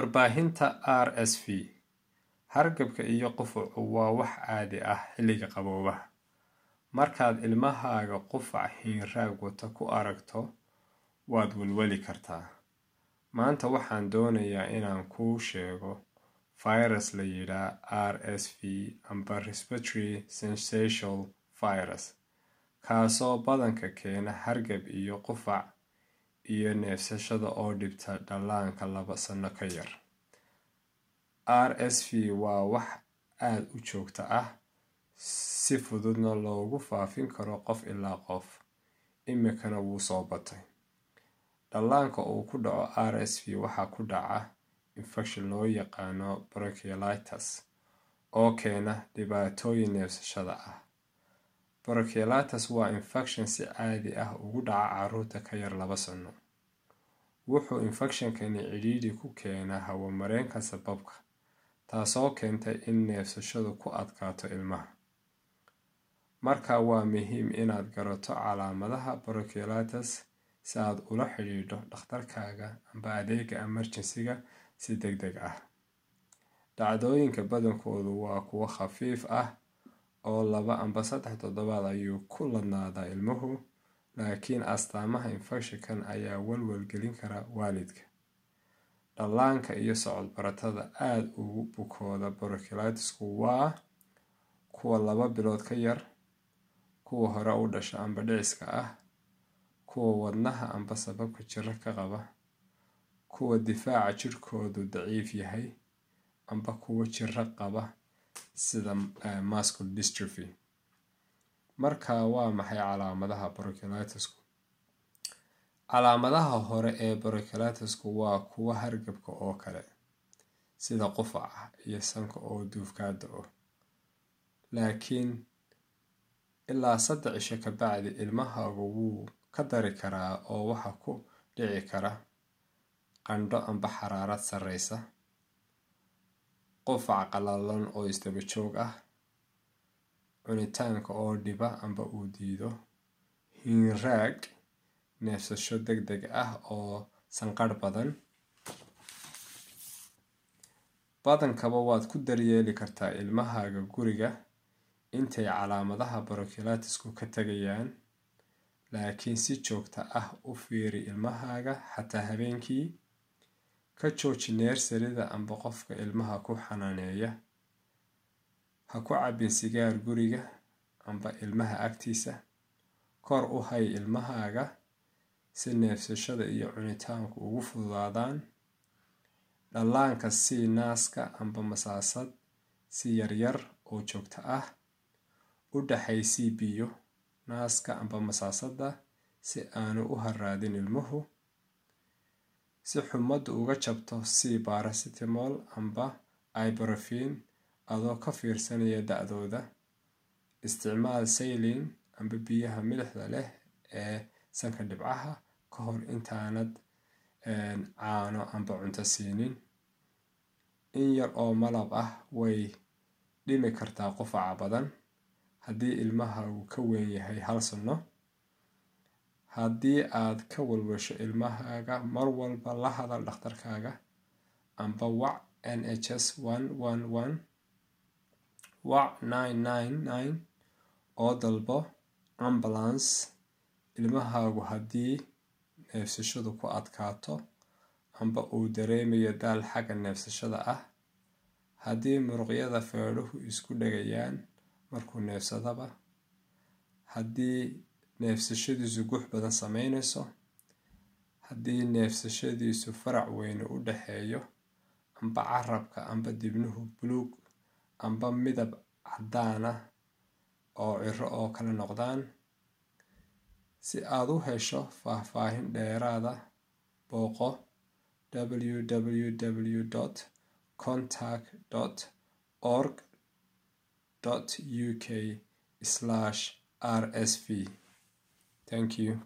Warbaahinta RSV Hargabka iyo qufacu waa wax caadi ah xilliga qaboobaha. Markaad ilmahaaga qufac hiinraag wata ku aragto, waad welweli kartaa. Maanta waxaan doonayaa inaan kuu sheego fayras la yidhaa RSV amba Respiratory Syncytial Virus, kaasoo badanka keena hargab iyo qufac iyo neefsashada oo dhibta dhallaanka laba sano ka yar. RSV waa wax aad u joogto ah, si fududna loogu faafin karo qof ilaa qof. Imikana wuu soo batay. Dhallaanka uu ku dhaco RSV waxaa ku dhaca infekshan loo yaqaano bronchiolitis oo keena dhibaatooyin neefsashada ah. Bronchiolitis waa infekshan si caadi ah ugu dhaca carruurta ka yar laba sano. Wuxuu infekshankani cidhiidhi ku keenaa hawo-mareenka sambabka, taasoo keenta in neefsashadu ku adkaato ilmaha. Markaa waa muhiim inaad garato calaamadaha bronchiolitis si aad ula xiriirto dhakhtarkaaga amba adeegga emergency-ga si degdeg ah. Dhacdooyinka badankoodu waa kuwo khafiif ah oo laba amba saddex toddobaad ayuu ku ladnaadaa ilmuhu, laakiin astaamaha infekshankan ayaa walwal gelin kara waalidka. Dhallaanka iyo socod-barashada aad ugu bukooda bronchiolitis-ku waa kuwa laba bilood ka yar, kuwa hore u dhasha amba dhiciska ah, kuwa wadnaha amba sambabka jiro ka qaba, kuwa difaaca jirkoodu daciif yahay, amba kuwa jirro qaba sida muscular dystrophy. Markaa waa maxay calaamadaha bronchiolitis-ku? Calaamadaha hore ee bronchiolitis-ku waa kuwa hargabka oo kale, sida qufaca iyo sanka oo duuf ka da'o. Laakiin ilaa saddex cisho ka bacdi, ilmahaagu wuu ka dari karaa oo waxaa ku dhici kara qandho amba xaraarad sarreysa, qufac qallalan oo isdaba joog ah, cunitaanka oo dhiba amba uu diido, hiinraag, neefsasho degdeg ah oo sanqadh badan. Badankaba waad ku daryeeli kartaa ilmahaaga guriga intay calaamadaha bronchiolitis-ku ka tagayaan, laakiin si joogto ah u fiiri ilmahaaga xataa habeenkii. Ka jooji nersariga amba qofka ilmaha ku xanaaneeya. Ha ku cabbin sigaar guriga amba ilmaha agtiisa. Kor u hay ilmahaaga si neefsashada iyo cunitaanku ugu fududaadaan. Dhallaanka sii naaska amba masaasad si yar yar oo joogto ah. U dhaxaysii biyo naaska amba masaasada si aanu u harraadin ilmuhu. Si xumadu uga jabto sii paracetamol amba ibuprofen adoo ka fiirsanaya da'dooda. Isticmaal saline amba biyaha milixda leh ee sanka dhibcaha ka hor intaanad caano amba cunto siinin. In yar oo malab ah way dhimi kartaa qufaca badan haddii ilmahaagu ka weyn yahay hal sano. Haddii aad ka walwasho ilmahaaga, mar walba la hadal dhakhtarkaaga amba wac NHS one one one, wac nine nine nine oo dalbo ambulance ilmahaagu haddii neefsashadu ku adkaato amba uu dareemayo daal xagga neefsashada ah. Haddii muruqyada feedhuhu isku dhegayaan markuu neefsadaba. Haddii neefsashadiisu gux badan sameynayso. Haddii neefsashadiisu farac weyn u dhexeeyo amba carrabka amba dibnuhu buluug amba midab caddaan ah oo cirro oo kale noqdaan. Si aad u hesho faahfaahin dheeraad ah, booqo www.contact.org.uk/rsv. Thank you.